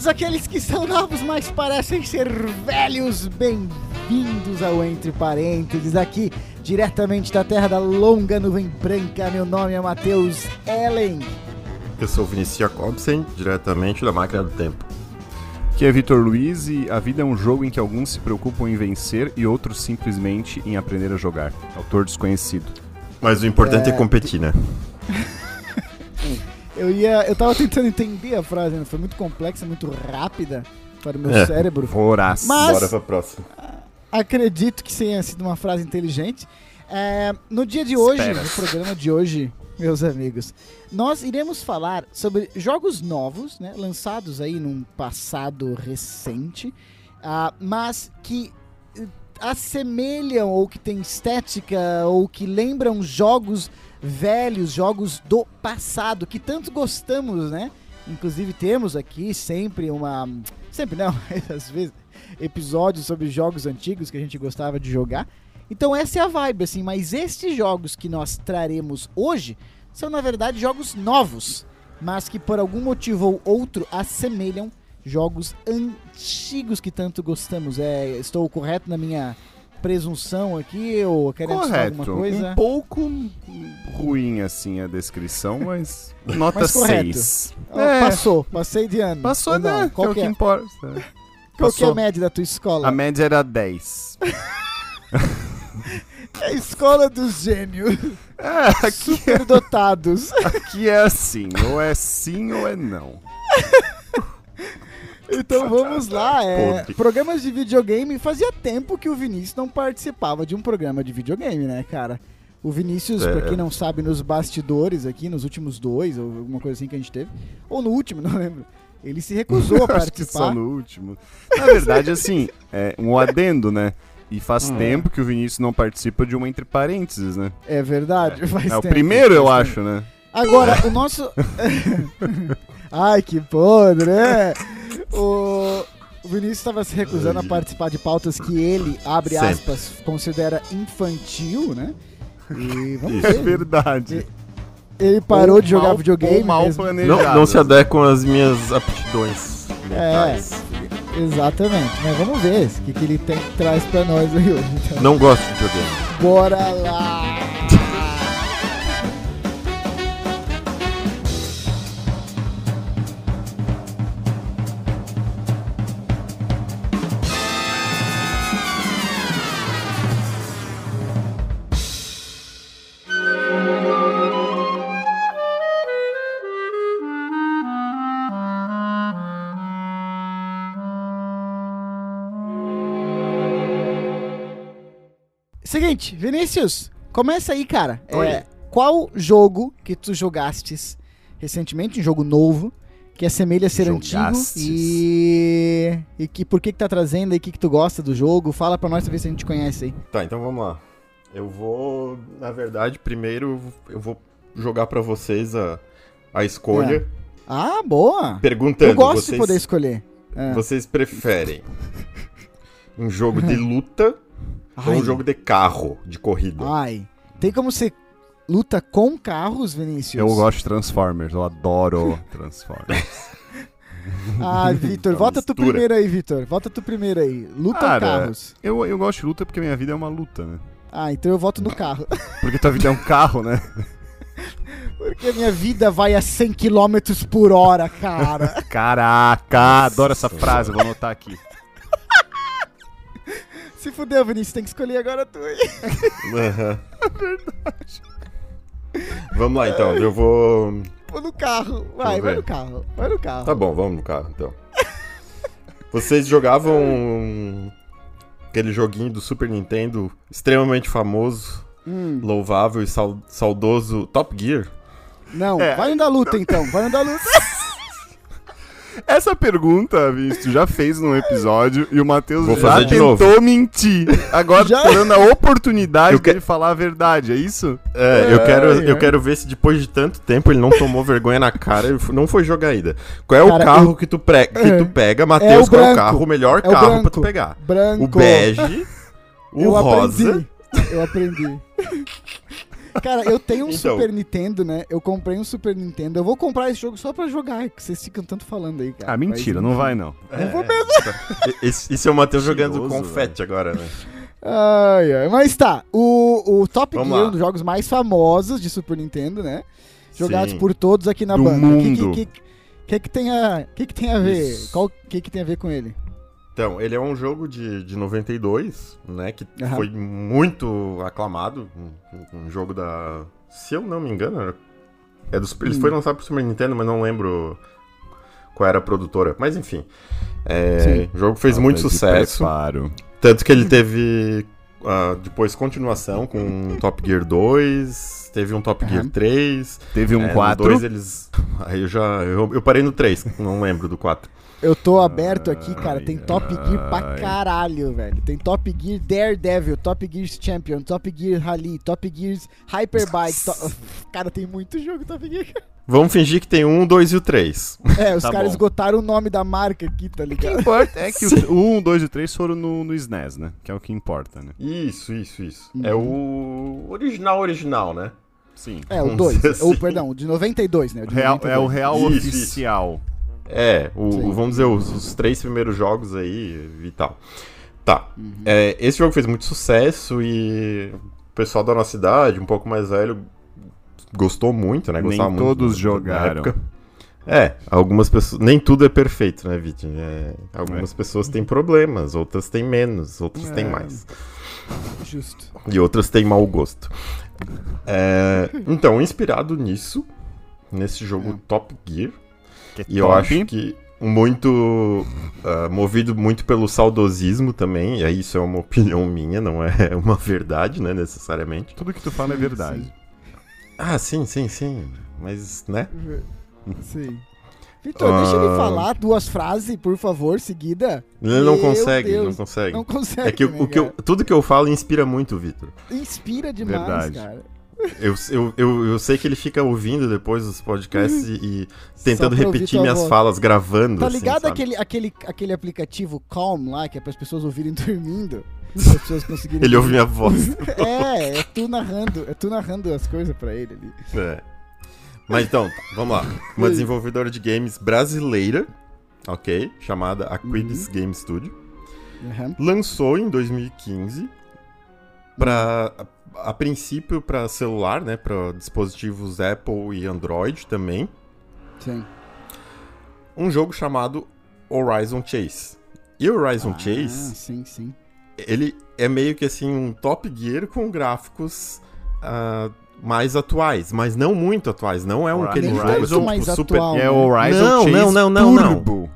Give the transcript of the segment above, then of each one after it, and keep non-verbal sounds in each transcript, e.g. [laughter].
Todos aqueles que são novos, mas parecem ser velhos. Bem-vindos ao Entre Parênteses, aqui diretamente da terra da longa nuvem branca. Meu nome é Matheus Ellen. Eu sou o Vinicius Jacobsen, diretamente da Máquina do Tempo. Aqui é Vitor Luiz e a vida é um jogo em que alguns se preocupam em vencer e outros simplesmente em aprender a jogar. Autor desconhecido. Mas o importante é, é competir, né? [laughs] Eu ia. Eu tava tentando entender a frase, né? foi muito complexa, muito rápida para o meu é, cérebro. Voraz. Mas, Bora pra próxima. Acredito que tenha sido uma frase inteligente. É, no dia de hoje, Esperas. no programa de hoje, meus amigos, nós iremos falar sobre jogos novos, né, lançados aí num passado recente, uh, mas que assemelham ou que têm estética ou que lembram jogos velhos, jogos do passado, que tanto gostamos, né? Inclusive temos aqui sempre uma. Sempre não, [laughs] às vezes, episódios sobre jogos antigos que a gente gostava de jogar. Então essa é a vibe, assim, mas estes jogos que nós traremos hoje são, na verdade, jogos novos, mas que por algum motivo ou outro assemelham jogos antigos que tanto gostamos. É, estou correto na minha presunção aqui ou querendo Correto. alguma coisa? Um pouco ruim assim a descrição, mas nota 6. É. Passou, passei de ano. Passou, né? Qual é o que, é? importa. Qual que é a média da tua escola? A média era 10. [laughs] é a escola dos gênios. É, aqui Superdotados. [laughs] É, aqui é assim, [laughs] ou é sim ou é não. Então vamos lá. [laughs] É, programas de videogame. Fazia tempo que o Vinícius não participava de um programa de videogame, né, cara? O Vinícius, é. pra quem não sabe, nos bastidores aqui, nos últimos dois, ou alguma coisa assim que a gente teve, ou no último, [laughs] não lembro. Ele se recusou a [laughs] participar. só no último. Na verdade, assim, é um adendo, né? E faz hum. tempo que o Vinícius não participa de uma entre parênteses, né? É verdade. É, é o primeiro, eu acho, né? Agora, o nosso. Ai, que podre, né? O, Vinícius estava se recusando a participar de pautas que ele, abre Sempre. aspas, considera infantil, né? E vamos ver. É verdade. Ele parou ou de jogar mal, videogame. mal não, não se adequam às minhas aptidões mentais. É, exatamente. Mas vamos ver o que, que ele tem, traz pra nós aí hoje. Então. Não gosto de videogame. Bora lá! Seguinte, Vinícius, começa aí, cara. É, qual jogo que tu jogastes recentemente, um jogo novo, que assemelha ser Jogastes. antigo e, e que por que que tá trazendo aí, o que que tu gosta do jogo? Fala pra nós pra ver se a gente conhece aí. Tá, então vamos lá. Eu vou, na verdade, primeiro eu vou jogar pra vocês a, a escolha. É. Ah, boa! Perguntando, eu gosto vocês, de poder escolher. É. Vocês preferem [laughs] um jogo de luta Ai. um jogo de carro, de corrida. Ai. Tem como você luta com carros, Vinícius? Eu gosto de Transformers, eu adoro [laughs] Transformers. [laughs] ah, Vitor, volta tu primeiro aí, Vitor. Volta tu primeiro aí. Luta Cara, ou carros? Eu, eu gosto de luta porque minha vida é uma luta, né? Ah, então eu voto no carro. [laughs] Porque tua vida é um carro, né? Porque minha vida vai a 100 km por hora, cara. Caraca, adoro essa frase, vou anotar aqui. Se fudeu, Vinícius, tem que escolher agora tu aí. Uhum. [laughs] Verdade. Vamos lá então, eu vou. Vou no carro. Vai, vai no carro. Vai no carro. Tá bom, vamos no carro então. Vocês jogavam aquele joguinho do Super Nintendo extremamente famoso, hum. louvável e saudoso Top Gear? Não, é. vai no da luta então, vai no da luta. [laughs] Essa pergunta, visto, já fez num episódio e o Matheus já tentou novo. mentir. Agora já? dando a oportunidade eu de falar a verdade, é isso? É, é eu, quero, eu quero ver se depois de tanto tempo ele não tomou vergonha na cara e não foi jogar ainda. Qual é cara, o carro eu... que, tu pre... que tu pega, Matheus? É qual é o carro, o melhor é carro branco, pra tu pegar? Branco. O bege, [laughs] o eu rosa. Aprendi. Eu aprendi. Cara, eu tenho um então... Super Nintendo, né? Eu comprei um Super Nintendo. Eu vou comprar esse jogo só pra jogar, que vocês ficam tanto falando aí, cara. Ah, mentira, não vai não. É, não vou mesmo. Esse, esse é o Matheus jogando confete véio. agora, né? Ai, ai. Mas tá, o, o Top Vamos Gear, um dos jogos mais famosos de Super Nintendo, né? Jogados Sim. por todos aqui na Do banda. O que, que, que, que, que, tem a, que, que tem a ver? Isso. Qual que, que tem a ver com ele? Então, ele é um jogo de, de 92, né? Que uhum. foi muito aclamado. Um, um, jogo da. Se eu não me engano, é do Super, hum. ele foi lançado pro Super Nintendo, mas não lembro qual era a produtora. Mas enfim. É, o jogo fez ah, muito sucesso. Preparo. Tanto que ele teve uh, depois continuação com Top Gear 2, teve um Top uhum. Gear 3. Teve um é, 4. dois eles. Aí eu já. Eu, eu parei no 3, não lembro do 4. Eu tô aberto aqui, cara. Tem Top Gear pra caralho, velho. Tem Top Gear Daredevil, Top Gear Champion, Top Gear Rally, Top Gear Hyperbike. To... Cara, tem muito jogo Top Gear. [laughs] Vamos fingir que tem um, dois e o três. É, os tá caras bom. esgotaram o nome da marca aqui, tá ligado? O que importa é que o [laughs] 1, um, 2 e o 3 foram no, no SNES, né? Que é o que importa, né? Isso, isso, isso. Uhum. É o original, original, né? Sim. É, o 2. Assim. perdão, o de 92, né? O de real, 92. É o real isso, oficial. É, o, vamos dizer, os, os, três primeiros jogos aí e tal. Tá. Uhum. É, esse jogo fez muito sucesso e o pessoal da nossa cidade, um pouco mais velho, gostou muito, né? Gostava nem muito. todos jogaram. É, algumas pessoas. Nem tudo é perfeito, né, Vitinho? É, algumas é. pessoas têm problemas, outras têm menos, outras é. têm mais. Justo. E outras têm mau gosto. É, então, inspirado nisso, nesse jogo é. Top Gear, que e top. eu acho que muito uh, movido muito pelo saudosismo também, e aí isso é uma opinião minha, não é uma verdade, né, necessariamente. Tudo que tu fala é verdade. Sim. Ah, sim, sim, sim, mas, né? Sim. Vitor, uh... deixa ele ah. falar duas frases, por favor, seguida. Ele não consegue, Deus. não consegue. Não consegue. É que o, que eu, tudo que eu falo inspira muito, Vitor. Inspira demais, Verdade. cara. Eu, eu, eu, eu, sei que ele fica ouvindo depois os podcasts e, e tentando repetir minhas voz. falas, gravando. Tá assim, ligado assim, aquele, aquele, aquele aplicativo Calm lá, que é para as pessoas ouvirem [laughs] dormindo? [laughs] As pessoas conseguirem. ele ouve minha voz. [laughs] é, é tu narrando, é tu narrando as coisas para ele ali. É. Mas então, tá, vamos lá. Uma desenvolvedora de games brasileira, ok? Chamada Aquiles uhum. Game Studio. Uhum. Lançou em 2015 para a princípio para celular, né, para dispositivos Apple e Android também. Sim. Um jogo chamado Horizon Chase. E o Horizon ah, Chase, sim, sim. Ele é meio que assim um Top Gear com gráficos uh, mais atuais, mas não muito atuais. Não é um aquele jogo mais super. Atual, é o né? Horizon não, Chase não, não, não, Turbo. Não.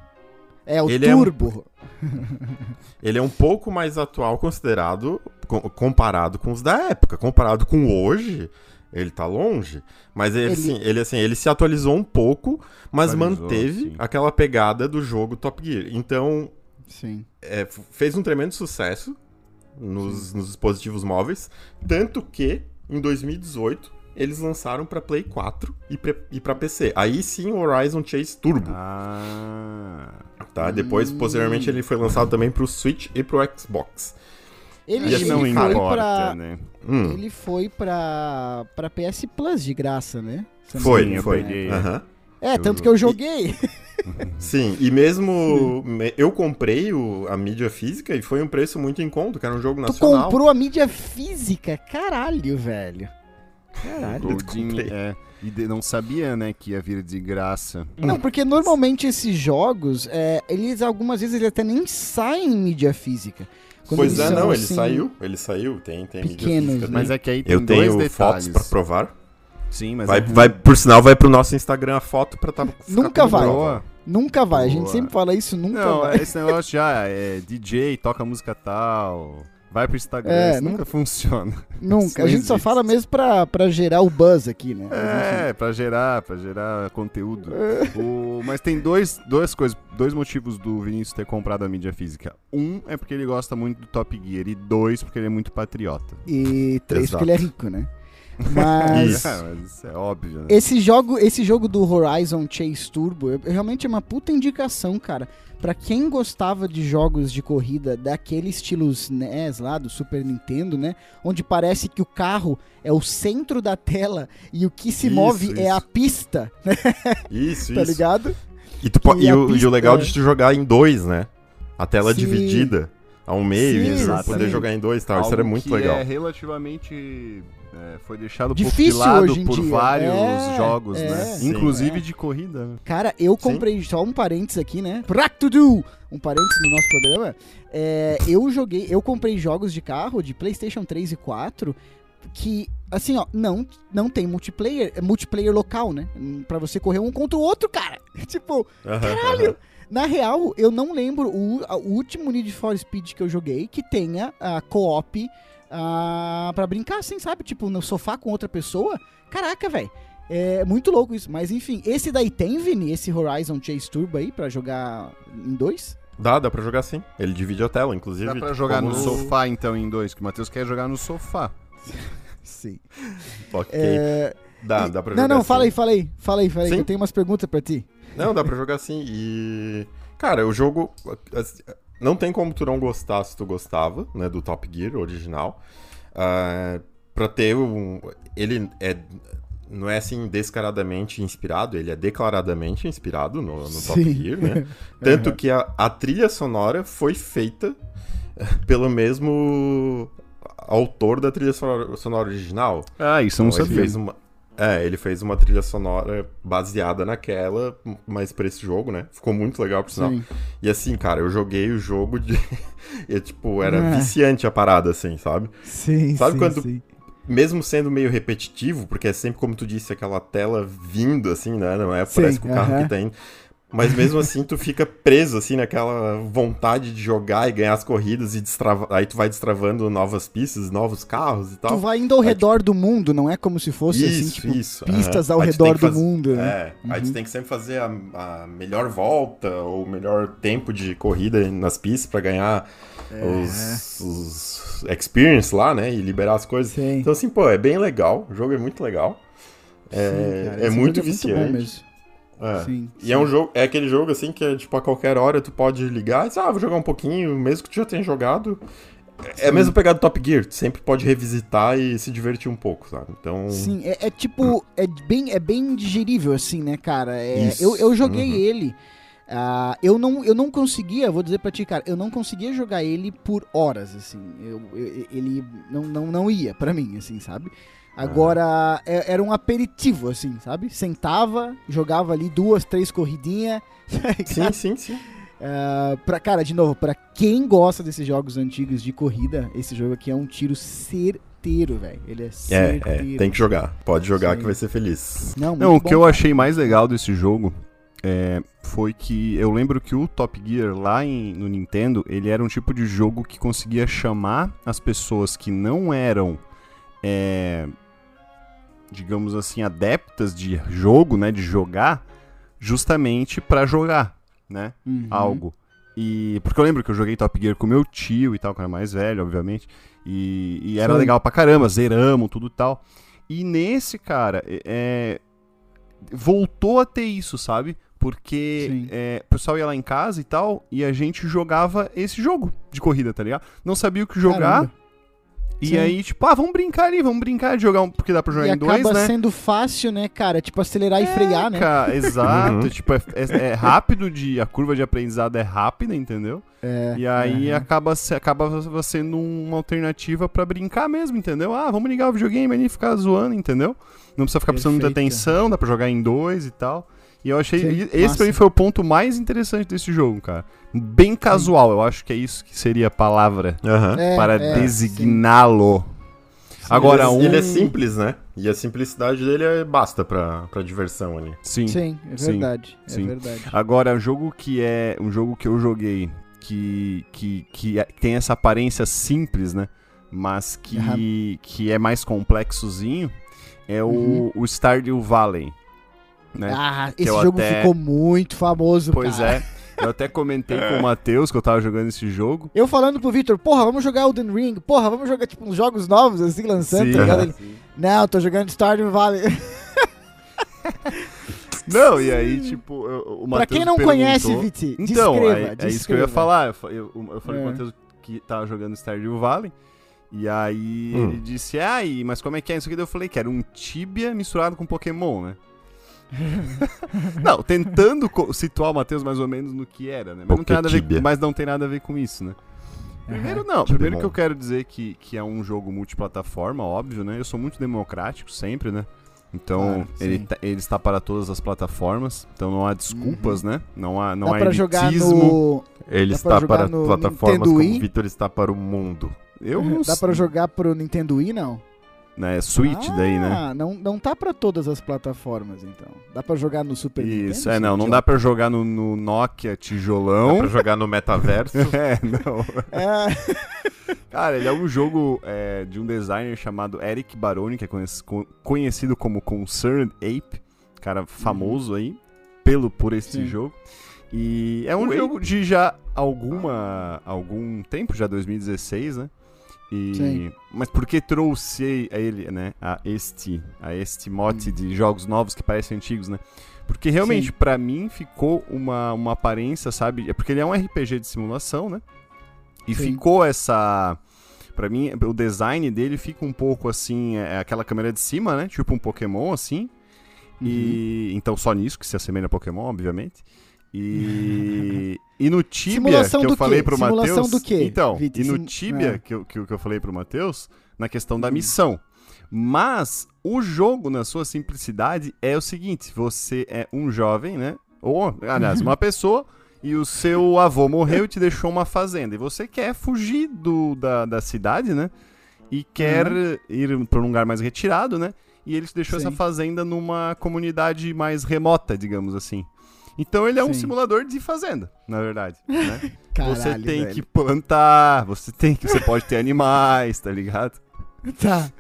É o ele Turbo. É um... ele é um pouco mais atual considerado comparado com os da época, comparado com hoje, ele tá longe, mas ele, ele... Assim, ele, assim, ele se atualizou um pouco, mas atualizou, manteve sim. aquela pegada do jogo Top Gear. Então, sim. É, fez um tremendo sucesso nos, nos, dispositivos móveis, tanto que em 2018 eles lançaram para Play 4 e, e para PC. Aí sim o Horizon Chase Turbo. Ah. Tá? Depois, hum. posteriormente, ele foi lançado também pro Switch e pro Xbox. Ele, ele não foi importa, pra, né? Hum. Ele foi pra, pra PS Plus de graça, né? foi, foi. Uhum. É, tanto que eu joguei. [laughs] Sim, e mesmo Sim. eu comprei o, a mídia física e foi um preço muito em conta, que era um jogo nacional. Tu comprou a mídia física? Caralho, velho. Caralho. Goldin, é, e de, não sabia, né, que ia vir de graça. Não, porque normalmente esses jogos, é, eles algumas vezes eles até nem saem em mídia física. Quando pois é, não, assim, ele saiu, ele saiu, tem, tem pequenos, né? Mas é que aí tem Eu tenho detalhes. fotos pra provar. Sim, mas vai, é... vai, por sinal, vai pro nosso Instagram a foto pra tá, Nunca vai. Nunca vai, Boa. a gente sempre fala isso, nunca não, vai. Esse negócio já é DJ, toca música tal. Vai pro Instagram, é, isso nunca, funciona. [laughs] Nunca. A gente só fala mesmo pra, pra gerar o buzz aqui, né? É, pra gerar, pra gerar conteúdo. É. O, mas tem dois, duas coisas, dois motivos do Vinícius ter comprado a mídia física. Um é porque ele gosta muito do Top Gear, e dois, porque ele é muito patriota. E três, Exato. porque ele é rico, né? Mas, [laughs] é, mas isso é óbvio, né? esse jogo, esse jogo do Horizon Chase Turbo, é, realmente é uma puta indicação, cara. Pra quem gostava de jogos de corrida daquele estilo NES lá, do Super Nintendo, né? Onde parece que o carro é o centro da tela e o que se Isso, move é isso. a pista, né? [laughs] Isso, tá isso. ligado? E, tu e o, e pista- o legal de tu jogar em dois, né? A tela Sim. dividida ao meio Sim, e poder jogar em dois e tal. Isso Algo era muito que legal. é relativamente... é, foi deixado um Difícil pouco de lado hoje em por dia. vários É, jogos, é. né? Sim. Inclusive É. de corrida, né? Cara, eu comprei, só um parênteses aqui, né? Pra tudo! Um parênteses no nosso programa. É, eu joguei, eu comprei jogos de carro de PlayStation 3 e 4 que, assim, ó, não, não tem multiplayer, é multiplayer local, né? Pra você correr um contra o outro, cara. [laughs] tipo, caralho! Na real, eu não lembro o, o último Need for Speed que eu joguei que tenha a co-op ah, pra brincar, assim, sabe? Tipo, no sofá com outra pessoa. Caraca, velho. É muito louco isso. Mas enfim, esse daí tem, Vini? Esse Horizon Chase Turbo aí pra jogar em dois? Dá, dá pra jogar sim. Ele divide a tela, inclusive. Dá pra jogar como no sofá, então, em dois, que o Matheus quer jogar no sofá. [laughs] Sim. Ok. É... Dá, dá pra Não, jogar não, sim. fala aí, fala aí. Fala aí, fala aí. Eu tenho umas perguntas pra ti. Não, dá pra jogar sim. E. Cara, o jogo. Não tem como tu não gostar se tu gostava, né? Do Top Gear original. Ah, pra ter um. Ele é. Não é assim descaradamente inspirado, ele é declaradamente inspirado no, no Top. Gear, né? [laughs] Tanto Uhum. que a, a trilha sonora foi feita pelo mesmo autor da trilha sonora, sonora original. Ah, isso eu não Então, ele sabia. fez uma, é, ele fez uma trilha sonora baseada naquela, mas pra esse jogo, né? Ficou muito legal, por sinal. Sim. E assim, cara, eu joguei o jogo de. [laughs] e, tipo, era Ah. viciante a parada, assim, sabe? Sim, Sabe sim, quando- sim. Mesmo sendo meio repetitivo, porque é sempre, como tu disse, aquela tela vindo, assim, né? Não é? Parece Sim, que o carro aham. que tá indo. Mas mesmo assim, tu fica preso, assim, naquela vontade de jogar e ganhar as corridas e destrava... aí tu vai destravando novas pistas, novos carros e tal. Tu vai indo ao Aí, redor do mundo, não é como se fosse assim, Isso, tipo, isso, pistas aham. ao Aí tu redor do fazer- mundo, né? É, aí tu Uhum. tem que sempre fazer a, a melhor volta ou o melhor tempo de corrida nas pistas pra ganhar É. os, os experience lá, né? E liberar as coisas. Sim. Então, assim, pô, é bem legal. O jogo é muito legal. É, Sim, cara, é muito jogo viciante. bom mesmo. É. Sim, E é um jogo, é aquele jogo assim que é, tipo a qualquer hora tu pode ligar e dizer, ah, vou jogar um pouquinho, mesmo que tu já tenha jogado. É a mesma pegada do Top Gear, tu sempre pode revisitar e se divertir um pouco, sabe? Então. Sim, é, é tipo, [clears throat] é bem, é bem digerível, assim, né, cara? É, Isso. eu, eu joguei Uhum. ele. ah, eu, não, eu não conseguia, vou dizer pra ti, cara, eu não conseguia jogar ele por horas, assim. Eu, eu- ele não, não, não ia pra mim, assim, sabe? Agora, é- era um aperitivo, assim, sabe? Sentava, jogava ali duas, três corridinhas. [laughs] Sim, sim, sim. Ah, pra, cara, de novo, pra quem gosta desses jogos antigos de corrida, esse jogo aqui é um tiro certeiro, velho. Ele é É, certeiro. é, tem que jogar. Pode jogar Sim. que vai ser feliz. Não, Não, o muito que bom, eu cara. achei mais legal desse jogo é, foi que eu lembro que o Top Gear lá em- no Nintendo, ele era um tipo de jogo que conseguia chamar as pessoas que não eram, é, digamos assim, adeptas de jogo, né, de jogar, justamente pra jogar, né, Uhum. algo. E porque eu lembro que eu joguei Top Gear com meu tio e tal, que era mais velho, obviamente. E, e era Sim. legal pra caramba, zeramos, tudo e tal. E nesse, cara, é, voltou a ter isso, sabe? Porque é, o pessoal ia lá em casa e tal, e a gente jogava esse jogo de corrida, tá ligado? Não sabia o que jogar. Caramba. E Sim. aí, tipo, ah, vamos brincar ali, vamos brincar de jogar um. Porque dá pra jogar E em dois, acaba né? sendo fácil, né, cara? Tipo, acelerar e frear, né? Cara, [laughs] exato. Uhum. Tipo, é, é- é rápido de. A curva de aprendizado é rápida, entendeu? É, E aí aham. acaba, acaba sendo uma alternativa pra brincar mesmo, entendeu? Ah, vamos ligar o videogame ali e ficar zoando, entendeu? Não precisa ficar prestando muita Perfeito. atenção, dá pra jogar em dois e tal. E eu achei. Sim, esse massa. pra mim foi o ponto mais interessante desse jogo, cara. Bem casual, eu acho que é isso que seria a palavra Aham. É, para é, designá-lo. sim. Agora, ele, um. ele é simples, né? E a simplicidade dele é- basta pra, pra diversão ali. Sim. Sim, é Sim, verdade. É sim. verdade. Agora, um jogo que é. Um jogo que eu joguei que, que, que é- tem essa aparência simples, né? Mas que, Aham. que é mais complexozinho é o, Uhum. o Stardew Valley. Né? Ah, esse eu jogo até- ficou muito famoso, pois cara. é. Eu até comentei com o Matheus que eu tava jogando esse jogo. Eu falando pro Victor, porra, vamos jogar Elden Ring, porra, vamos jogar, tipo, uns jogos novos, assim, lançando, Sim, tá ligado? Ele, sim. não, tô jogando Stardew Valley. [laughs] Não, e aí, tipo, eu- o pra Matheus quem não perguntou- conhece, Viti, Então, descreva, é, é isso que eu ia descreva. falar. Eu, eu, eu falei É. pro Matheus que tava jogando Stardew Valley. E aí Hum. ele disse, ah, e- mas como é que é isso aqui? Eu falei que era um Tibia misturado com Pokémon, né? [laughs] não, tentando situar o Matheus mais ou menos no que era, né? Mas não, tem nada a ver, mas não tem nada a ver com isso, né? Primeiro não, Tibia primeiro que eu quero dizer que, que é um jogo multiplataforma, óbvio, né? Eu sou muito democrático sempre, né? Então, Claro, ele, tá- ele está para todas as plataformas, então não há desculpas, né? Não há, não Dá há pra jogar no... Ele Dá está para plataformas Nintendo como o Vitor está para o mundo. Eu [laughs] não Dá pra jogar pro Nintendo Wii, não? Né, Switch daí, né? Ah, não, não tá pra todas as plataformas, então. Dá pra jogar no Super Nintendo? Isso, é, não, não dá pra jogar no, no Nokia Dá tijolão. pra jogar no metaverso. [laughs] É, não. [laughs] É, Cara, ele é um jogo é, de um designer chamado Eric Baroni, que é conhec- co- conhecido como Concerned Ape, cara famoso aí, pelo por esse Sim. jogo. E é um Oi. jogo de já alguma algum tempo, já 2016, né? E, Sim. mas por que trouxe a ele, né, a este, a este mote de jogos novos que parecem antigos, né? Porque realmente pra mim ficou uma, uma aparência, sabe? É porque ele é um RPG de simulação, né? E Sim. ficou essa Pra mim, o design dele fica um pouco assim, é aquela câmera de cima, né? Tipo um Pokémon, assim. E então só nisso que se assemelha a Pokémon, obviamente. E, [laughs] e no Tibia, Simulação que eu falei quê? pro Simulação Matheus. do quê, Então, e no Sim- Tibia, ah. que, eu, que, eu- falei pro Matheus, na questão da Hum. missão. Mas o jogo, na sua simplicidade, é o seguinte: você é um jovem, né? Ou, aliás, uma [laughs] pessoa, e o seu avô morreu e te deixou uma fazenda. E você quer fugir do, da, da cidade, né? E quer ir para um lugar mais retirado, né? E ele te deixou Sim. essa fazenda numa comunidade mais remota, digamos assim. Então ele é um Sim. simulador de fazenda, na verdade. Né? [laughs] Caralho, você tem velho. que plantar, você tem que. Você pode ter animais, tá ligado? Tá.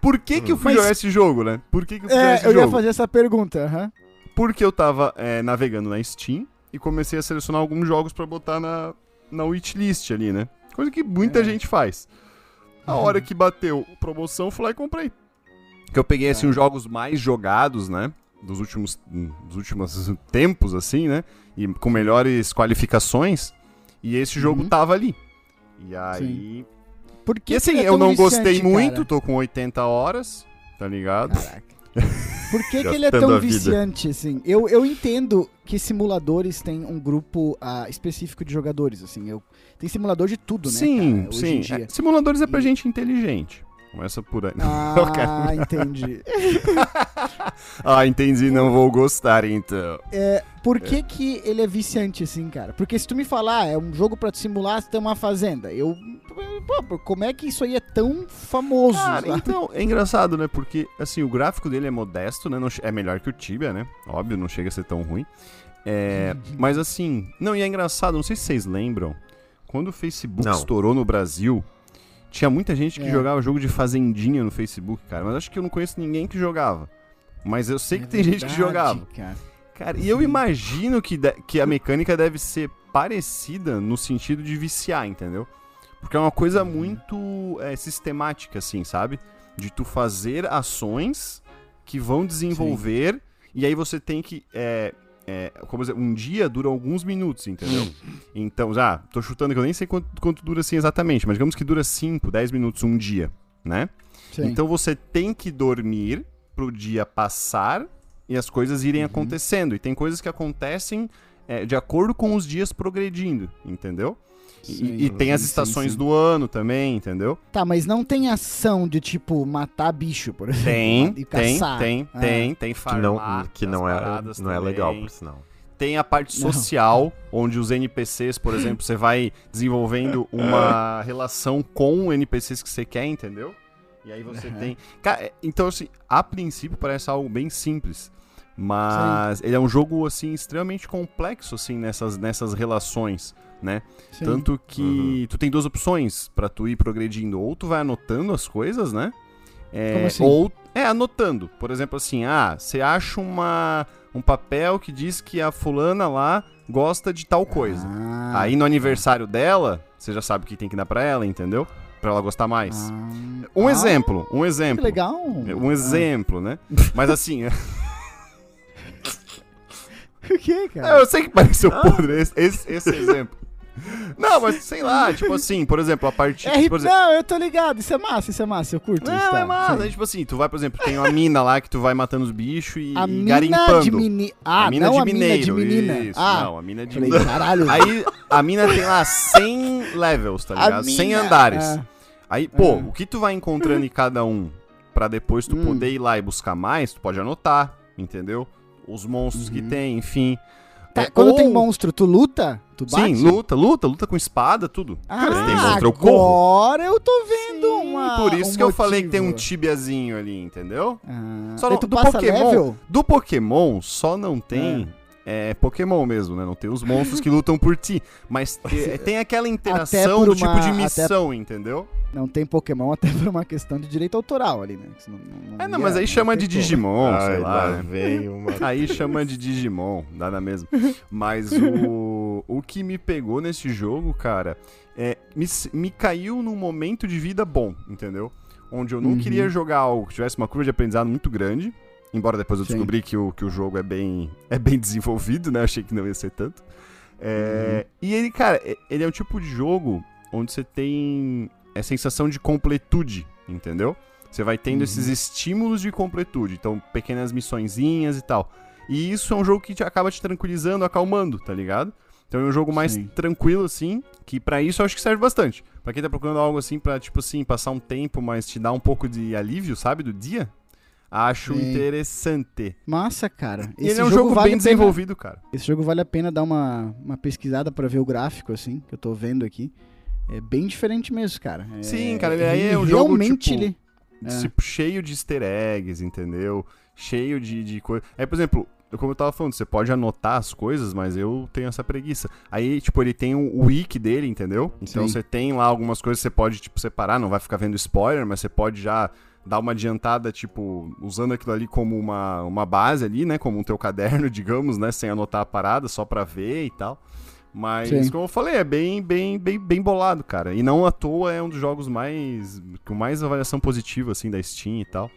Por que, que eu fui Mas- jogar esse jogo, né? Por que, que eu fui jogar É, esse eu ia jogo? fazer essa pergunta, aham. Porque eu tava é, navegando na Steam e comecei a selecionar alguns jogos pra botar na, na wishlist ali, né? Coisa que muita É. gente faz. A Uhum. hora que bateu promoção, fui lá e comprei. Que eu peguei, assim, Tá. os jogos mais jogados, né? Dos últimos, dos últimos tempos, assim, né? E com melhores qualificações. E esse jogo Uhum. tava ali. E aí... Por que E assim, é eu não gostei viciante, muito, cara? tô com 80 horas, tá ligado? Caraca. [laughs] Por que, que ele é tão viciante, assim? Eu, eu entendo que simuladores têm um grupo ah, específico de jogadores, assim. Eu, tem simulador de tudo, né, sim, cara, sim. É, simuladores é pra E- gente inteligente. Começa por aí. [laughs] Ah, entendi. [laughs] ah, entendi, não vou gostar então. É, por que que ele é viciante, assim, cara? Porque se tu me falar, ah, é um jogo pra te simular você tem uma fazenda, eu... Pô, como é que isso aí é tão famoso? Cara, sabe? então, é engraçado, né? Porque, assim, o gráfico dele é modesto, né? Não é melhor que o Tibia, né? Óbvio, não chega a ser tão ruim. É, [laughs] mas, assim... Não, e é engraçado, não sei se vocês lembram. Quando o Facebook Não. estourou no Brasil, tinha muita gente que É. jogava jogo de fazendinha no Facebook, cara. Mas acho que eu não conheço ninguém que jogava. Mas eu sei que É tem gente que verdade, jogava. Cara. Cara, e eu imagino que, de- que a mecânica deve ser parecida no sentido de viciar, entendeu? Porque é uma coisa Uhum. muito é, sistemática, assim, sabe? De tu fazer ações que vão desenvolver e aí você tem que. É, é, como dizer, um dia dura alguns minutos, entendeu? Então, já, tô chutando que eu nem sei quanto, quanto dura assim exatamente, mas digamos que dura 5, 10 minutos um dia, né? Sim. Então você tem que dormir pro dia passar e as coisas irem Uhum. acontecendo. E tem coisas que acontecem é, de acordo com os dias progredindo, entendeu? E- Sim, e, tem as sim, estações sim. do ano também, entendeu? Tá, mas não tem ação de, tipo, matar bicho, por exemplo. Tem, [laughs] e tem, caçar. tem, Ah. tem, tem Que não, farmar que não, é, paradas não é também. legal, por sinal. Tem a parte Não. social, onde os NPCs, por exemplo, você vai desenvolvendo uma [laughs] relação com NPCs que você quer, entendeu? E aí você Aham. tem. Cara, é- então, assim, a princípio parece algo bem simples. Mas ele é um jogo, assim, extremamente complexo, assim, nessas, nessas relações, né? Sim. Tanto que tu tem duas opções pra tu ir progredindo. Ou tu vai anotando as coisas, né? É, Como assim? Ou é anotando. Por exemplo, assim, ah, você acha uma, um papel que diz que a fulana lá gosta de tal coisa. Ah, Aí no aniversário dela, você já sabe o que tem que dar pra ela, entendeu? Pra ela gostar mais. ah, Um ah, exemplo, um Que exemplo. legal. Um exemplo, né? [laughs] Mas assim, O que, cara? eu sei que pareceu podre esse, esse, esse [laughs] exemplo. Não, mas sei lá, tipo assim, por exemplo, a partir. É, por exemplo, não, eu tô ligado. Isso é massa, isso é massa. Eu curto isso. Não, tá? é massa. Sim. Aí, tipo assim, tu vai, por exemplo, tem uma mina lá que tu vai matando os bichos e, A mina garimpando. de menina. Ah, a mina não de a mina de mineiro. menina. Isso, ah, não, a mina de falei, mineiro. caralho. [laughs] Aí a mina tem lá 100 levels, tá A ligado? 100 mina, andares. ah. Aí, pô, Ah. o que tu vai encontrando em cada um pra depois tu Hum. poder ir lá e buscar mais, tu pode anotar, entendeu? Os monstros que Uhum. tem, enfim. Tá, É, quando ou- tem monstro, tu luta? Tu bate? Sim, luta, luta, luta com espada, tudo. Ah, Cara, tem agora eu tô vendo uma. Por isso um que eu falei que tem um motivo. tibiazinho ali, entendeu? Ah, Só não- tu do passa Pokémon- level? Do Pokémon só não tem é, Pokémon mesmo, né? Não tem os monstros que lutam por ti. Mas [laughs] te- tem aquela interação do tipo uma- de até- missão, entendeu? Não tem Pokémon até por uma questão de direito autoral ali, né? Senão não- não É, não, ia- mas aí não chama de como. Digimon, sei Ai, lá. né? vem uma... [laughs] Aí chama de Digimon, nada mesmo. Mas [laughs] o, o que me pegou nesse jogo, cara, é me, me caiu num momento de vida bom, entendeu? Onde eu não Uhum. queria jogar algo que tivesse uma curva de aprendizado muito grande. Embora depois eu Sim. descobri que o, que o jogo é bem, [laughs] é bem desenvolvido, né? Eu achei que não ia ser tanto. É, Uhum. E ele, cara, ele é um tipo de jogo onde você tem a sensação de completude, entendeu? Você vai tendo Uhum. esses estímulos de completude, então pequenas missõezinhas e tal. E isso é um jogo que te acaba te tranquilizando, acalmando, tá ligado? Então é um jogo mais Sim. tranquilo, assim, que pra isso eu acho que serve bastante. Pra quem tá procurando algo assim pra, tipo assim, passar um tempo, mas te dar um pouco de alívio, sabe, do dia, acho Sim. interessante. Massa, cara. Esse ele é um jogo, vale bem a pena- desenvolvido, cara. Esse jogo vale a pena dar uma, uma pesquisada pra ver o gráfico, assim, que eu tô vendo aqui. É bem diferente mesmo, cara. É- Sim, cara, ele aí é um jogo, Realmente tipo, ele... É. Tipo, cheio de easter eggs, entendeu? Cheio de, de coisa. Aí, por exemplo, como eu tava falando, você pode anotar as coisas, mas eu tenho essa preguiça. Aí, tipo, ele tem o wiki dele, entendeu? Então Sim. você tem lá algumas coisas que você pode, tipo, separar, não vai ficar vendo spoiler, mas você pode já dar uma adiantada, tipo, usando aquilo ali como uma, uma base ali, né? Como um teu caderno, [laughs] digamos, né? Sem anotar a parada, só pra ver e tal. Mas, Sim. como eu falei, é bem, bem, bem, bem bolado, cara. E não à toa é um dos jogos mais. com mais avaliação positiva, assim, da Steam e tal.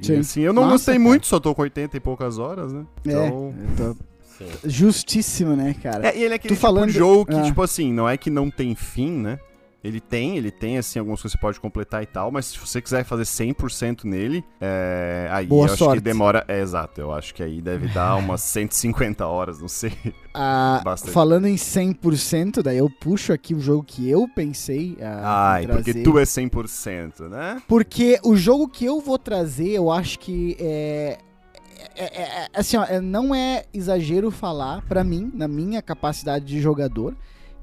E, Sim. assim, eu não Massa, gostei cara. muito, só tô com 80 e poucas horas, né? É, Então. eu tô- Sim. justíssimo, né, cara? É, e ele é aquele Tu tipo falando- de jogo que, Ah. tipo assim, não é que não tem fim, né? Ele tem, ele tem, assim, algumas coisas que você pode completar e tal, mas se você quiser fazer 100% nele, é, aí Boa eu acho sorte. que demora... É, exato, eu acho que aí deve dar [laughs] umas 150 horas, não sei. Ah, Bastante. falando em 100%, daí eu puxo aqui o jogo que eu pensei ah, Ai, porque tu é 100%, né? Porque o jogo que eu vou trazer, eu acho que é. é- é- é- assim, ó, é- não é exagero falar, pra mim, na minha capacidade de jogador,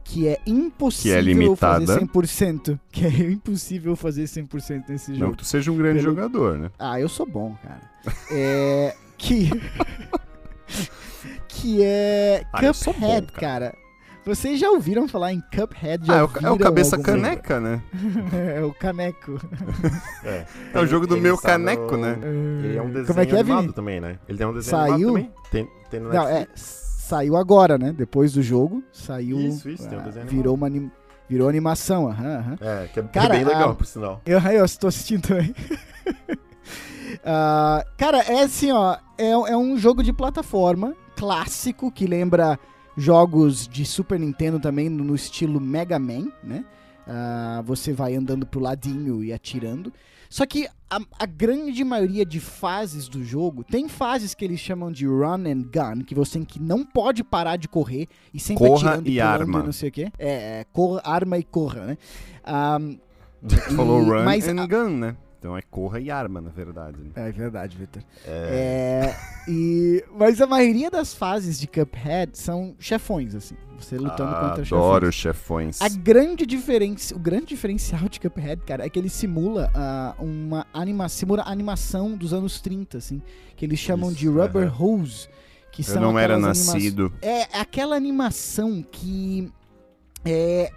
que é impossível limitada. fazer 100%. Que é impossível fazer 100% nesse Não jogo. que tu seja um grande Pelo- jogador, né? Ah, eu sou bom, cara. É. [laughs] Que. [laughs] que é. Ah, sou bom, Cuphead, cara. cara. Vocês já ouviram falar em Cuphead? Já Ah, é o, é o cabeça caneca, né? [laughs] é o caneco. É, É o jogo do Ele meu está no- caneco, né? Ele é um desenho Como é que é, animado Vini? também, né? Ele tem um desenho Saiu? animado também. Tem, tem no Não, é. Saiu agora, né? Depois do jogo. Saiu. Isso, isso, tem um ah, desenho virou uma Virou animação, aham, aham. É, que é, Cara, bem legal, a- por sinal. Eu, eu estou assistindo também. [laughs] Ah, cara, é assim, ó. É, é um jogo de plataforma clássico que lembra jogos de Super Nintendo também no, estilo Mega Man, né? Ah, você vai andando pro ladinho e atirando. Só que a, a grande maioria de fases do jogo tem fases que eles chamam de run and gun, que você que não pode parar de correr e sempre Corra atirando e arma. não sei o quê. É, é corra, arma e corra, né? Ah, Tu falou E- run mas and a- gun, né? Então é corra e arma, na verdade. né? É verdade, Victor. É, É, e, mas a maioria das fases de Cuphead são chefões, assim. Você lutando Ah, contra Adoro chefões. chefões. A grande diferença, o grande diferencial de Cuphead, cara, é que ele simula ah, uma anima, simula a animação dos anos 30, assim, que eles chamam de Isso, rubber aham. hose, que Eu não era aquelas anima- nascido. É aquela animação que É,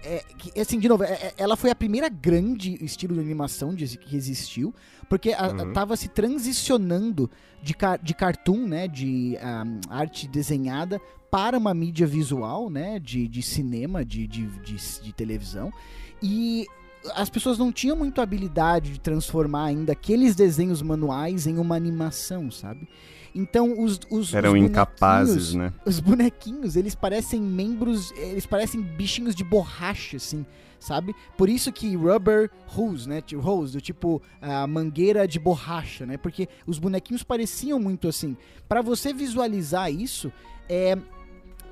é, assim, de novo, é, é, ela foi a primeira grande estilo de animação de, que existiu, porque uhum. tava se transicionando de, de cartoon, né, de um, arte desenhada, para uma mídia visual, né, de, de cinema, de, de, de, de televisão, e as pessoas não tinham muito habilidade de transformar ainda aqueles desenhos manuais em uma animação, sabe? Então os, os eram os incapazes, né? Os bonequinhos, eles parecem membros, eles parecem bichinhos de borracha, assim, sabe? Por isso que rubber hose, né? Hose, do tipo a mangueira de borracha, né? Porque os bonequinhos pareciam muito assim. Para você visualizar isso, é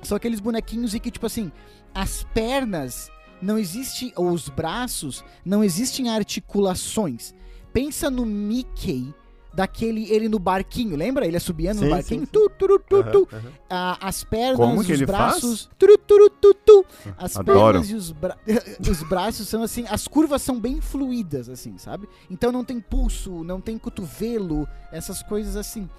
são aqueles bonequinhos e que tipo assim, as pernas não existe ou os braços não existem articulações. Pensa no Mickey daquele ele no barquinho, lembra? Ele assobiando sim, no barquinho. Sim, sim. Tu, tu, tu, uhum, tu. Uhum. Ah, as pernas, Como os braços. Tu, tu, tu, tu, As Adoro. pernas e os, bra [laughs] os braços são assim, as curvas são bem fluídas, assim, sabe? Então não tem pulso, não tem cotovelo, essas coisas assim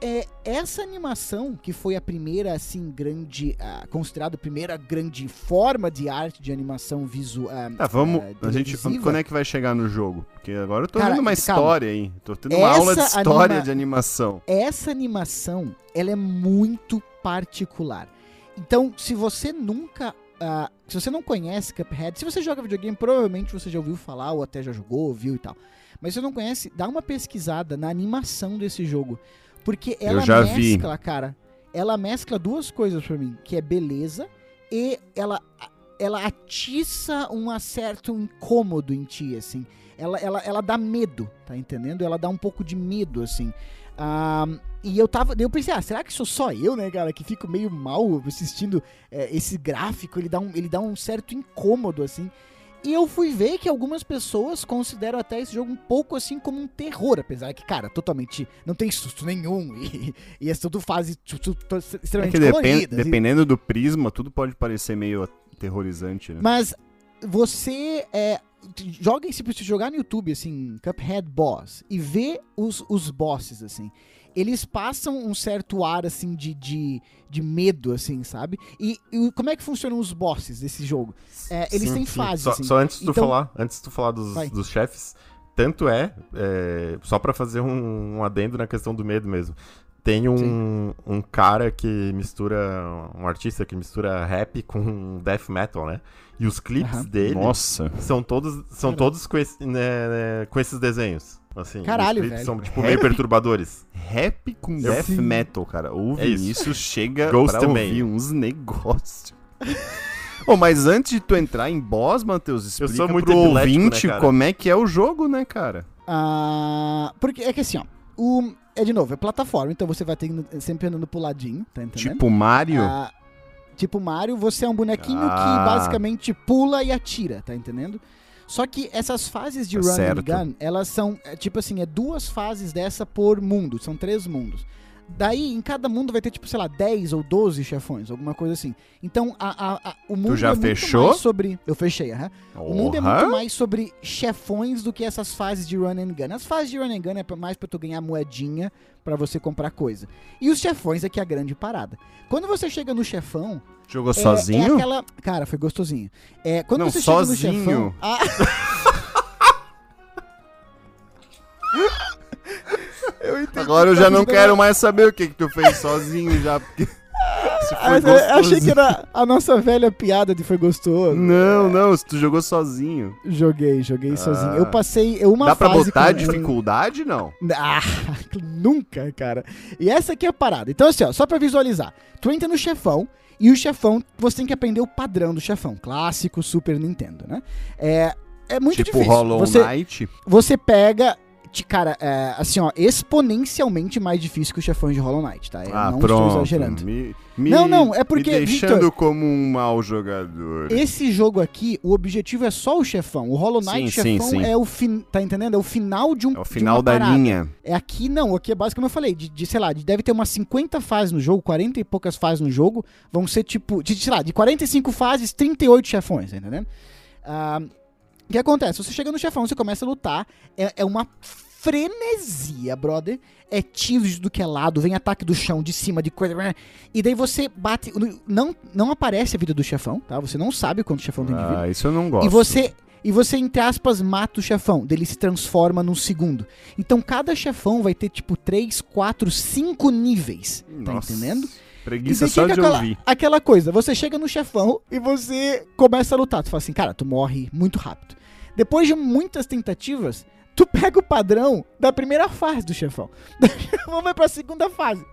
é essa animação que foi a primeira assim grande uh, considerada a primeira grande forma de arte de animação visual uh, tá, vamos uh, a gente quando é que vai chegar no jogo? Porque agora eu tô Cara, vendo uma história aí tô tendo uma aula de história anima... de animação. Essa animação ela é muito particular. Então se você nunca Uh, se você não conhece Cuphead, se você joga videogame, provavelmente você já ouviu falar ou até já jogou, viu e tal. Mas se você não conhece, dá uma pesquisada na animação desse jogo. Porque ela mescla, vi. cara, ela mescla duas coisas para mim, que é beleza e ela ela atiça um certo incômodo em ti, assim. Ela, ela, ela dá medo, tá entendendo? Ela dá um pouco de medo, assim. Um, e eu tava. Eu pensei, ah, será que sou só eu, né, cara, que fico meio mal assistindo é, esse gráfico? Ele dá, um, ele dá um certo incômodo, assim. E eu fui ver que algumas pessoas consideram até esse jogo um pouco assim como um terror, apesar que, cara, totalmente não tem susto nenhum [laughs] e, e é tudo fase extremamente é que depend, Dependendo e... do prisma, tudo pode parecer meio aterrorizante, né? Mas você é, joga, se jogar no YouTube, assim, Cuphead Boss, e ver os, os bosses, assim eles passam um certo ar, assim, de, de, de medo, assim, sabe? E, e como é que funcionam os bosses desse jogo? É, eles sim, têm fases, só, assim. só, antes de tu então... falar, antes de tu falar dos, dos chefes, tanto é, é só para fazer um, um, adendo na questão do medo mesmo. Tem um, um cara que mistura, um artista que mistura rap com death metal, né? E os clipes uhum. dele Nossa. são todos, são todos com, esse, né, né, com esses desenhos. Assim, Caralho, velho. São, tipo, meio perturbadores. Rap com Eu death sim. metal, cara. O é é chega Ghost pra também. ouvir uns negócios. oh, mas antes de tu entrar em boss, Matheus, explica Eu sou muito pro ouvinte né, como é que é o jogo, né, cara? Ah, porque é que assim, ó, o, é de novo, é plataforma, então você vai ter sempre andando pro ladinho, tá entendendo? Tipo Mario? Ah, tipo Mario, você é um bonequinho ah. que basicamente pula e atira, tá entendendo? Só que essas fases de tá run certo. and gun, elas são, é, tipo assim, é duas fases dessa por mundo, são três mundos. Daí, em cada mundo vai ter, tipo, sei lá, 10 ou 12 chefões, alguma coisa assim. Então, a, a, a o mundo tu já é fechou? muito mais sobre... Eu fechei, aham. Uh -huh. O mundo é muito mais sobre chefões do que essas fases de run and gun. As fases de run and gun é mais pra tu ganhar moedinha para você comprar coisa. E os chefões é que é a grande parada. Quando você chega no chefão... Jogou é, sozinho? É aquela... Cara, foi gostosinho. É, quando Não, você sozinho. chega no chefão... Ah... [laughs] Eu Agora eu já não quero mais saber o que, que tu fez sozinho já, porque. [laughs] Eu achei que era a nossa velha piada de foi gostoso. Não, não, se tu jogou sozinho. Joguei, joguei ah. sozinho. Eu passei uma. Dá pra botar dificuldade, não? Ah, [laughs] nunca, cara. E essa aqui é a parada. Então, assim, ó, só pra visualizar. Tu entra no chefão, e o chefão, você tem que aprender o padrão do chefão. Clássico Super Nintendo, né? É, é muito tipo difícil. Hollow você, Knight. Você pega cara, é, assim, ó, exponencialmente mais difícil que os chefões de Hollow Knight, tá? Eu ah, não pronto. estou exagerando. Me, me, não, não, é porque. Me deixando Victor, como um mau jogador. Esse jogo aqui, o objetivo é só o chefão. O Hollow Knight sim, chefão sim, sim. é o fim. Tá entendendo? É o final de um. É o final da parada. linha. É aqui não, aqui é basicamente como eu falei, de, de, sei lá, de, deve ter umas 50 fases no jogo, 40 e poucas fases no jogo. Vão ser tipo. De, sei lá, de 45 fases, 38 chefões, tá entendendo? Uh, o que acontece? Você chega no chefão, você começa a lutar, é, é uma frenesia, brother. É tiros do que é lado, vem ataque do chão, de cima, de coisa. E daí você bate. Não, não aparece a vida do chefão, tá? Você não sabe quanto chefão tem de vida. Ah, isso eu não gosto. E você. E você, entre aspas, mata o chefão. Dele se transforma num segundo. Então cada chefão vai ter, tipo, 3, 4, 5 níveis. Tá Nossa. entendendo? Preguiça só de que aquela, ouvir. aquela coisa, você chega no chefão e você começa a lutar. Tu fala assim, cara, tu morre muito rápido. Depois de muitas tentativas, tu pega o padrão da primeira fase do chefão. [laughs] Vamos vai pra segunda fase.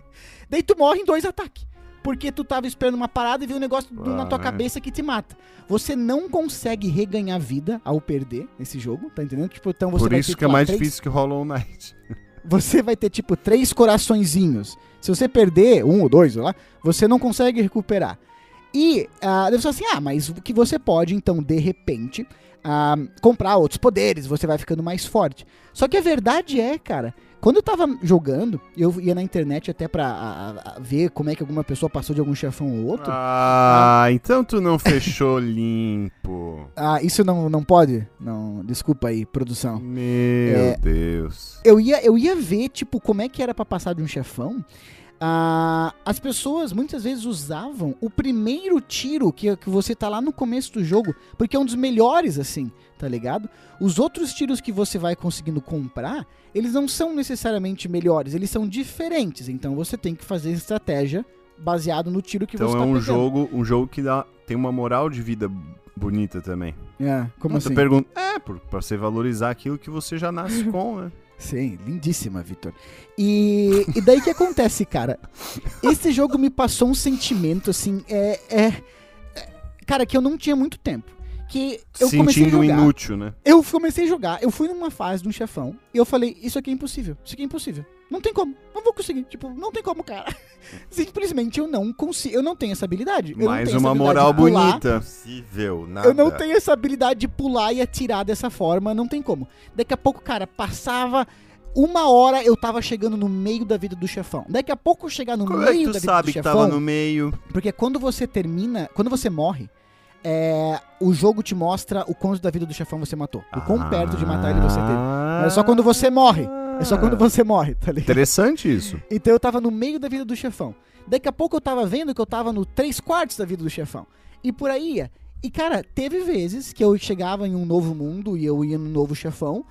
Daí tu morre em dois ataques. Porque tu tava esperando uma parada e viu um negócio na tua Ah, é. cabeça que te mata. Você não consegue reganhar vida ao perder nesse jogo, tá entendendo? Tipo, então você Por vai isso ter, que é lá, mais três- difícil que Hollow Knight. você vai ter tipo três coraçõezinhos. Se você perder um ou dois, lá, você não consegue recuperar. E ah, deve assim, ah, mas o que você pode, então, de repente, ah, comprar outros poderes, você vai ficando mais forte. Só que a verdade é, cara, quando eu tava jogando, eu ia na internet até pra ah, ah, ver como é que alguma pessoa passou de algum chefão ou outro. Ah, então tu não fechou [laughs] limpo. Ah, isso não, não pode? Não, desculpa aí, produção. Meu É. Deus. eu ia, eu ia ver, tipo, como é que era pra passar de um chefão. Ah, as pessoas muitas vezes usavam o primeiro tiro que, que você tá lá no começo do jogo, porque é um dos melhores, assim, tá ligado? Os outros tiros que você vai conseguindo comprar, eles não são necessariamente melhores, eles são diferentes. Então você tem que fazer estratégia baseado no tiro que Então você é tá um pegando. jogo, um jogo que dá, tem uma moral de vida bonita também. É, como Não, assim? Pergunta, é, por, pra você valorizar aquilo que você já nasce [laughs] com, né? Sim, lindíssima, Vitor. E, e daí que acontece, cara? Esse jogo me passou um sentimento assim, é, é, é- cara, que eu não tinha muito tempo. Que eu comecei a Sentindo jogar. inútil, né? Eu comecei a jogar, eu fui numa fase de um chefão e eu falei, isso aqui é impossível, isso aqui é impossível. Não tem como, não vou conseguir, tipo, não tem como, cara. [laughs] Simplesmente eu não consigo, eu não tenho essa habilidade. Eu não Mais uma moral bonita. Possível, nada. Eu não tenho essa habilidade de pular e atirar dessa forma, não tem como. Daqui a pouco, cara, passava uma hora eu tava chegando no meio da vida do chefão. Daqui a pouco chegar no Como é que meio tu da vida sabe do que chefão, tava no meio? porque quando você termina, quando você morre, é, o jogo te mostra o quanto da vida do chefão você matou. O quão perto de matar ele você teve. É só quando você morre. É só quando você morre, tá ligado? Interessante isso. Então eu tava no meio da vida do chefão. Daqui a pouco eu tava vendo que eu tava no 3 quartos da vida do chefão. E por aí ia. E cara, teve vezes que eu chegava em um novo mundo e eu ia num novo chefão,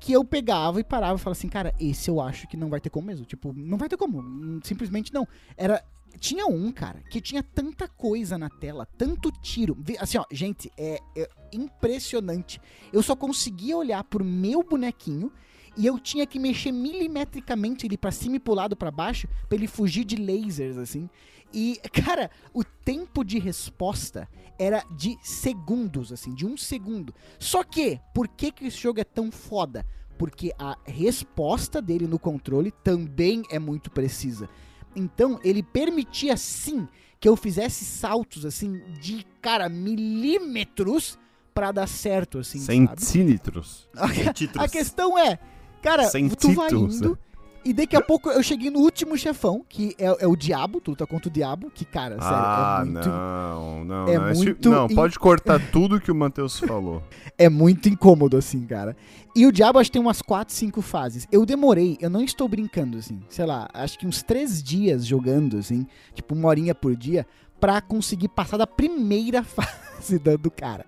que eu pegava e parava e falava assim, cara, esse eu acho que não vai ter como mesmo. Tipo, não vai ter como. Simplesmente não. Era. Tinha um, cara, que tinha tanta coisa na tela, tanto tiro. Assim, ó, gente, é, é impressionante. Eu só conseguia olhar pro meu bonequinho e eu tinha que mexer milimetricamente ele pra cima e pro lado pra baixo pra ele fugir de lasers assim. E [laughs] cara, o tempo de resposta era de segundos assim, de um segundo. Só que, por que que esse jogo é tão foda? Porque a resposta dele no controle também é muito precisa. Então, ele permitia sim que eu fizesse saltos assim de cara milímetros pra dar certo assim? Centímetros. [laughs] A questão é, cara, Sem tu vai indo e daqui a pouco eu cheguei no último chefão, que é, é o diabo, tu luta contra o diabo, que cara, ah, sério, é muito, não, não, é não. Esse- muito não, in- pode cortar tudo que o Matheus falou. [laughs] é muito incômodo assim, cara. E o diabo acho que tem umas 4, 5 fases. Eu demorei, eu não estou brincando assim, sei lá, acho que uns 3 dias jogando assim, tipo uma horinha por dia, pra conseguir passar da primeira [laughs] fase do, do cara.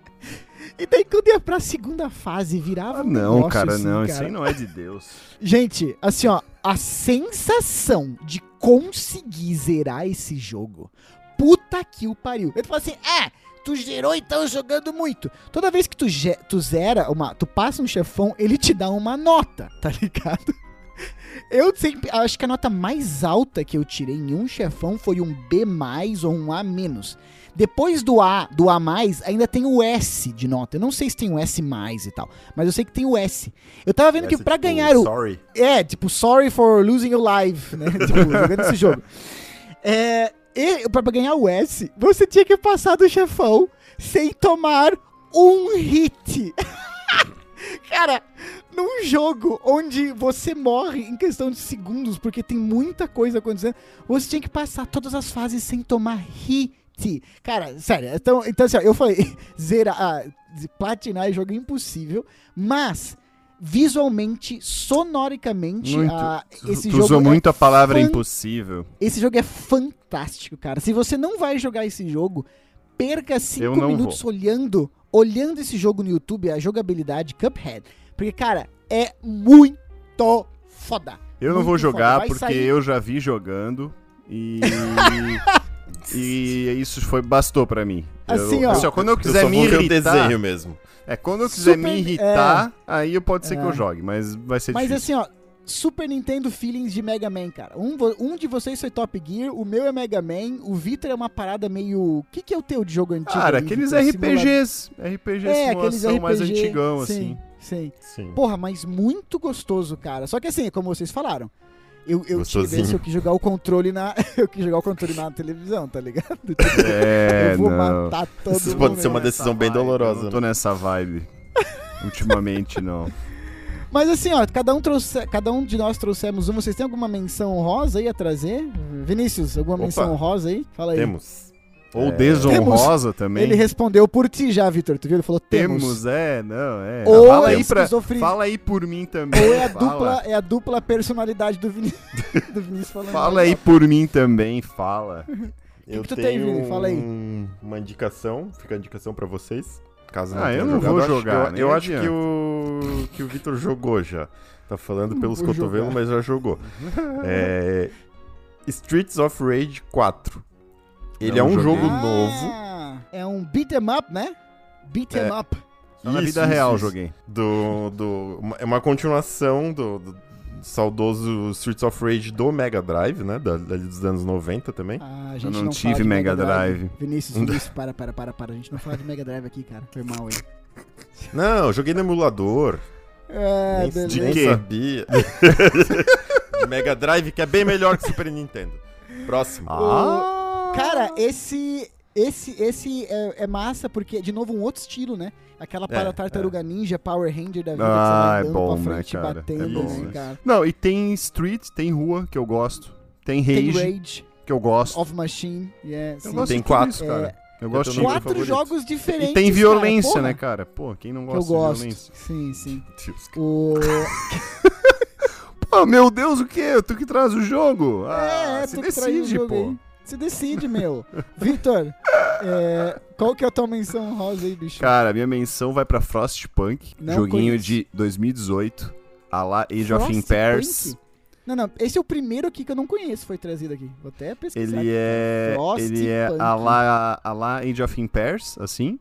E daí quando ia pra segunda fase, virava Ah, não, negócio cara, assim, não. Isso cara. aí não é de Deus. [laughs] Gente, assim, ó, a sensação de conseguir zerar esse jogo, puta que o pariu. Eu falo assim, é, tu zerou então jogando muito. Toda vez que tu, tu zera, uma, tu passa um chefão, ele te dá uma nota, tá ligado? [laughs] Eu sempre, acho que a nota mais alta que eu tirei em um chefão foi um B+, ou um A-. Depois do A, do A+, ainda tem o S de nota. Eu não sei se tem o S+, e tal, mas eu sei que tem o S. Eu tava vendo que Essa, pra tipo, ganhar o... Sorry. É, tipo, sorry for losing your life, né? [laughs] tipo, jogando esse jogo. É, e pra ganhar o S, você tinha que passar do chefão sem tomar um hit. [laughs] Cara, num jogo onde você morre em questão de segundos, porque tem muita coisa acontecendo, você tinha que passar todas as fases sem tomar hit. Cara, sério, então, então assim, ó, eu falei, [laughs] zerar, ah, platinar esse jogo é impossível, mas visualmente, sonoricamente, Muito. a- Tu- esse tu jogo usou é muito a palavra fan- impossível. Esse jogo é fantástico, cara. Se você não vai jogar esse jogo, perca cinco minutos olhando, olhando esse jogo no YouTube, a jogabilidade Cuphead. Porque, cara, é muito foda. Eu não vou jogar porque sair- eu já vi jogando e. [laughs] e isso foi bastou pra mim. Assim, eu, ó. quando eu Eu quiser só me irritar, desenho mesmo. é quando eu quiser Super- me irritar, aí eu pode ser que É. eu jogue, mas vai ser Mas difícil. assim, ó, Super Nintendo Feelings de Mega Man, cara. Um, um de vocês foi Top Gear, o meu é Mega Man, o Vitor é uma parada meio. O que, que é o teu de jogo antigo? Cara, aí, aqueles Vitor? RPGs, RPG É, aqueles simulação mais RPG, antigão, sim, assim. Sim. Sim. Porra, mas muito gostoso, cara. Só que assim, como vocês falaram, eu, eu esse, eu quis jogar o controle na. [laughs] eu quis jogar o controle na televisão, tá ligado? [laughs] É, eu vou não. matar todo Isso mundo. pode ser uma decisão bem Vibe, dolorosa, Eu não tô né? nessa vibe. Ultimamente, não. [laughs] Mas assim, ó, cada um, trouxe, cada um de nós trouxemos um. Vocês têm alguma menção honrosa aí a trazer? Vinícius, alguma Opa. menção honrosa aí? Fala aí. Temos. Ou É, desonrosa também. Ele respondeu por ti já, Vitor. Tu viu? Ele falou temos. Temos, é, não, é. Ou fala, aí é pra, esquizofre- fala aí por mim também. Ou é a fala. dupla, é a dupla personalidade do Vinícius. [laughs] do Vinícius falando. Fala aí por mim também, fala. [laughs] Eu que tu tem, tenho Vini? Fala aí. um- uma indicação, fica a indicação pra vocês. Caso não Ah, eu não vou jogado. jogar, Eu que, eu, eu acho que o que o Vitor jogou já. Tá falando pelos vou cotovelos, mas já jogou. [laughs] É, Streets of Rage 4. Ele é um jogo Ah, novo É um beat 'em up, né? Beat 'em É. up. Só na vida isso, real isso. joguei. do do é uma continuação do, do saudoso Streets of Rage do Mega Drive, né? Da, dali dos anos 90 também. Ah, a gente Eu não não tive fala de Mega Drive. Vinícius, Vinícius, para, para, para, para. A gente não fala de Mega Drive aqui, cara. Foi mal aí. [laughs] Não, eu joguei no emulador. É, nem, beleza. nem sabia. [laughs] de Mega Drive, que é bem melhor que Super Nintendo. Próximo. Ah! Cara, esse. Esse, esse é, é massa porque, de novo, um outro estilo, né? Aquela para É, Tartaruga Ninja, Power Ranger da vida Ah, que é você vai andando bom, pra né, frente cara? batendo, É bom, né, né? cara? Não, e tem Street, tem Rua, que eu gosto. Tem Tem Rage, Rage, que eu gosto. Off Machine, yeah, Eu sim. gosto Tem quatro. isso, cara. Eu gosto de Quatro favorito. jogos diferentes. E tem violência, cara, né, cara? Pô, quem não Que eu gosta de gosto. violência? Sim, sim. [laughs] Deus, O... [laughs] Pô, meu Deus, o quê? Tu que traz o jogo? Ah, é, é, se tu que traz o decide, jogo pô. aí. Se decide, meu. [laughs] Vitor, é, qual que é a tua menção rosa aí, bicho? Cara, minha menção vai pra Frostpunk, Não joguinho conheço. de 2018, a lá Age of Frostpunk? Empires. Não, não, esse é o primeiro aqui que eu não conheço, foi trazido aqui. Vou até pesquisar. Ele é, cara. ele é a lá, a lá Age of Empires, assim.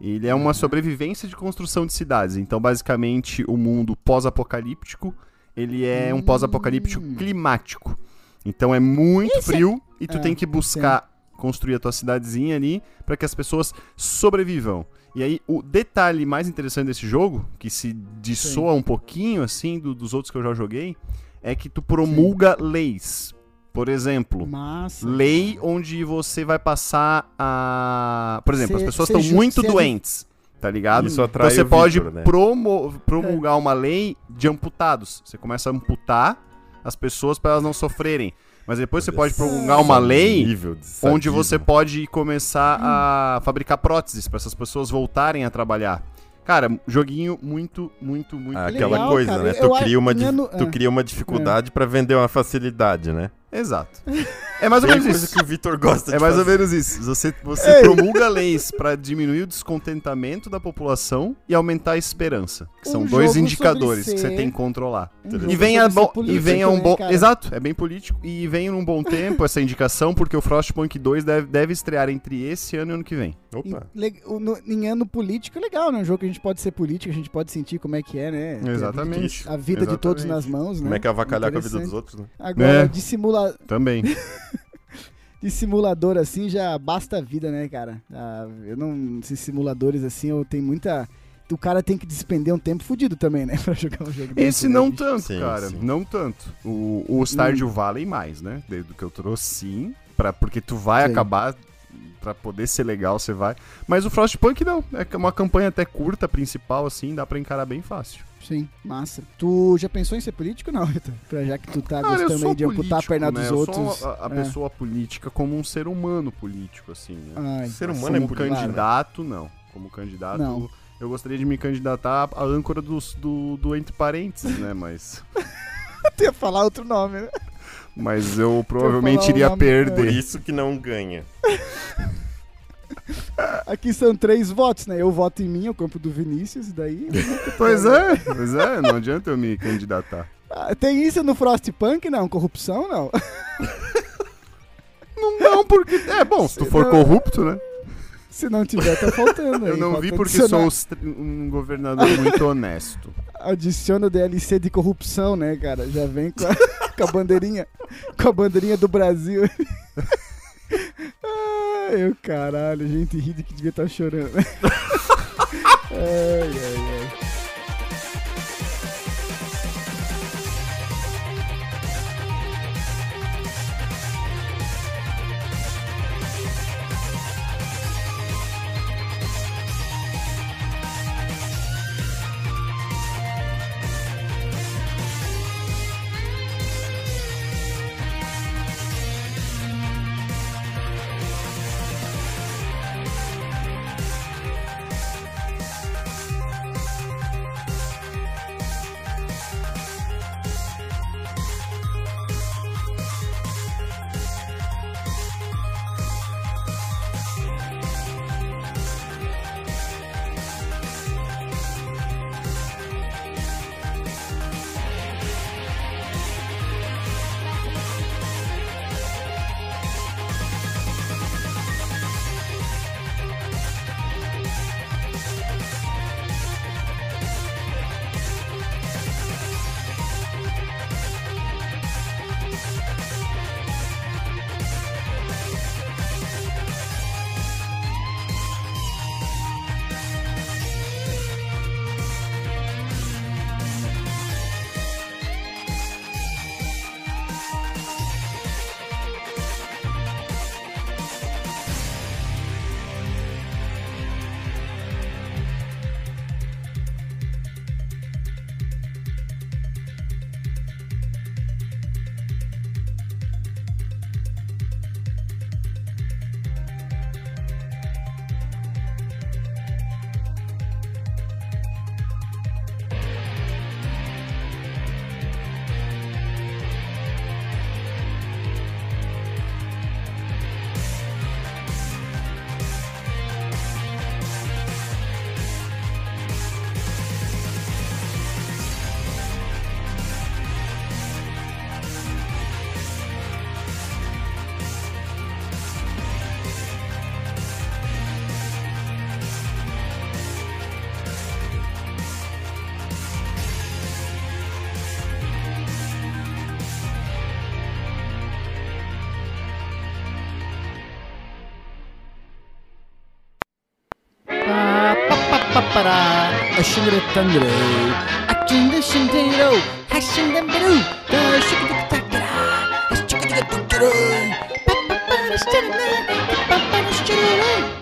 Ele é uma sobrevivência de construção de cidades. Então, basicamente, o mundo pós-apocalíptico, ele é um pós-apocalíptico Hum. climático. Então é muito frio e tu É, tem que buscar construir a tua cidadezinha ali para que as pessoas sobrevivam. E aí, o detalhe mais interessante desse jogo, que se dissoa um pouquinho assim do- dos outros que eu já joguei, é que tu promulga leis. Por exemplo, Massa. lei onde você vai passar a. Por exemplo, as pessoas estão muito doentes, tá ligado? Isso atrai você o pode Victor, né? promo- promulgar uma lei de amputados. Você começa a amputar as pessoas para elas não sofrerem. Mas depois você pode promulgar uma lei onde você pode começar a fabricar próteses para essas pessoas voltarem a trabalhar. Cara, joguinho muito, muito, muito Ah, Legal, aquela coisa, cara. né? Eu Tu acho- cria, uma, di- engano- tu ah. cria uma dificuldade pra vender uma facilidade, né? Exato. É mais ou menos coisa isso. que o Vitor gosta É de mais ou fazer. menos isso. Você, você promulga leis pra diminuir o descontentamento da população e aumentar a esperança. Que são Um dois jogo indicadores que você tem que controlar. Um E venha, bom, e venha um né, bom. Exato, é bem político. E venha num bom tempo essa indicação, porque o Frostpunk 2 deve, deve estrear entre esse ano e ano que vem. Em, Opa. o- no- em ano político é legal, né? Um jogo que a gente pode ser político, a gente pode sentir como é que é, né? Ter a Exatamente. vida- A vida de todos nas Exatamente. mãos, né? Como é que é avacalhar com a vida dos outros, né? Agora, É. de, simula... Também. [laughs] de simulador assim já basta a vida, né, cara? Ah, eu não. Esses simuladores assim, eu tenho muita. O cara tem que despender um tempo fudido também, né? [laughs] Pra jogar um jogo desse, Esse né, não bicho? tanto, Sim, cara. sim. Não tanto. O, o Stardew Valley mais, né? Desde o que eu trouxe, sim. Pra, porque tu vai Sim. acabar. Pra poder ser legal, você vai. Mas o Frostpunk não. É uma campanha até curta, principal, assim. Dá pra encarar bem fácil. Sim, massa. Tu já pensou em ser político não, [laughs] Vitor? Pra já que tu tá Cara, eu gostando aí de amputar a político, perna né? dos eu outros. sou a, a É. pessoa política como um ser humano político, assim, né? Ai, Ser humano como é político. candidato, não. Como candidato, Não. Eu gostaria de me candidatar à âncora do, do, do Entre Parênteses, né? Mas. [laughs] Tem ia falar outro nome, né? Mas eu provavelmente iria perder. Por isso que não ganha. [laughs] Aqui são três votos, né? Eu voto em mim, o campo do Vinícius, e daí. [laughs] pois é, pois é, não adianta eu me candidatar. Ah, tem isso no Frostpunk, não? Corrupção, não? [laughs] não, não, porque. É bom, se tu for corrupto, né? Se não tiver, tá faltando. Eu não vi porque sou um governador muito honesto. Adiciona o DLC de corrupção, né, cara? Já vem com a, [laughs] com a bandeirinha. Com a bandeirinha do Brasil. [laughs] ai, o caralho, gente ri de que devia estar tá chorando. [laughs] ai, ai, ai. para aşınır tanrı Açındı şindiro haşinden biru Da şıkı tıkı takıra Şıkı tıkı tıkırı Pappa para şırına Pappa para şırına